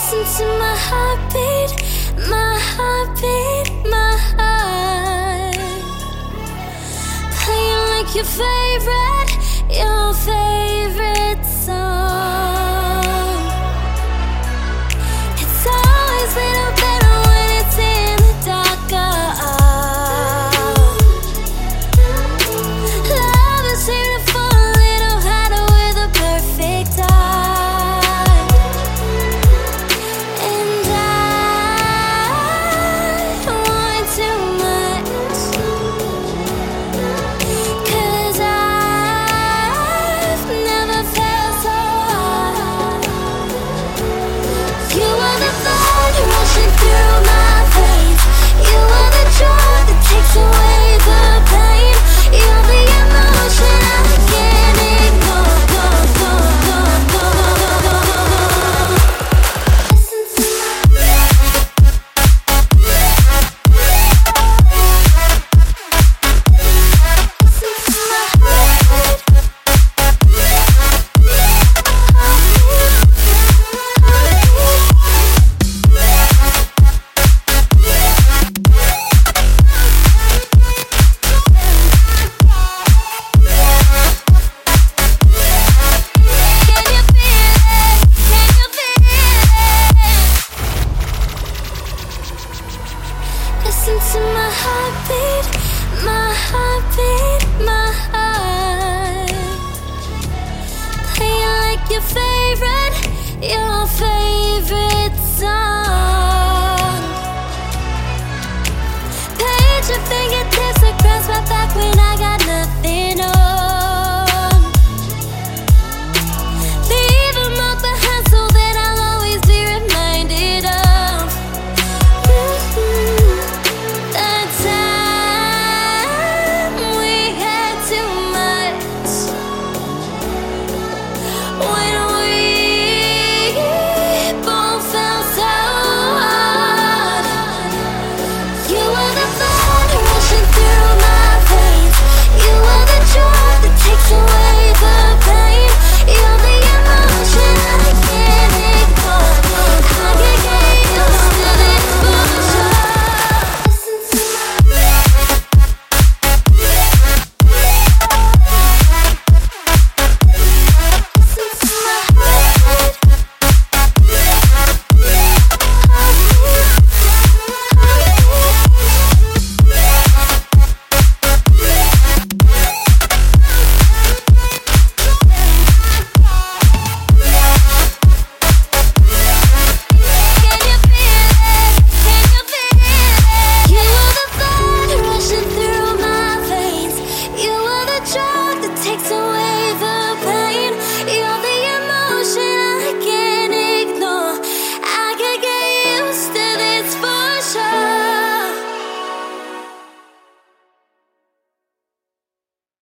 listen to my heartbeat, my heartbeat, my heart. Playing like your favorite. listen to my heartbeat, my heartbeat, my heart. Playing like your favorite, your favorite song.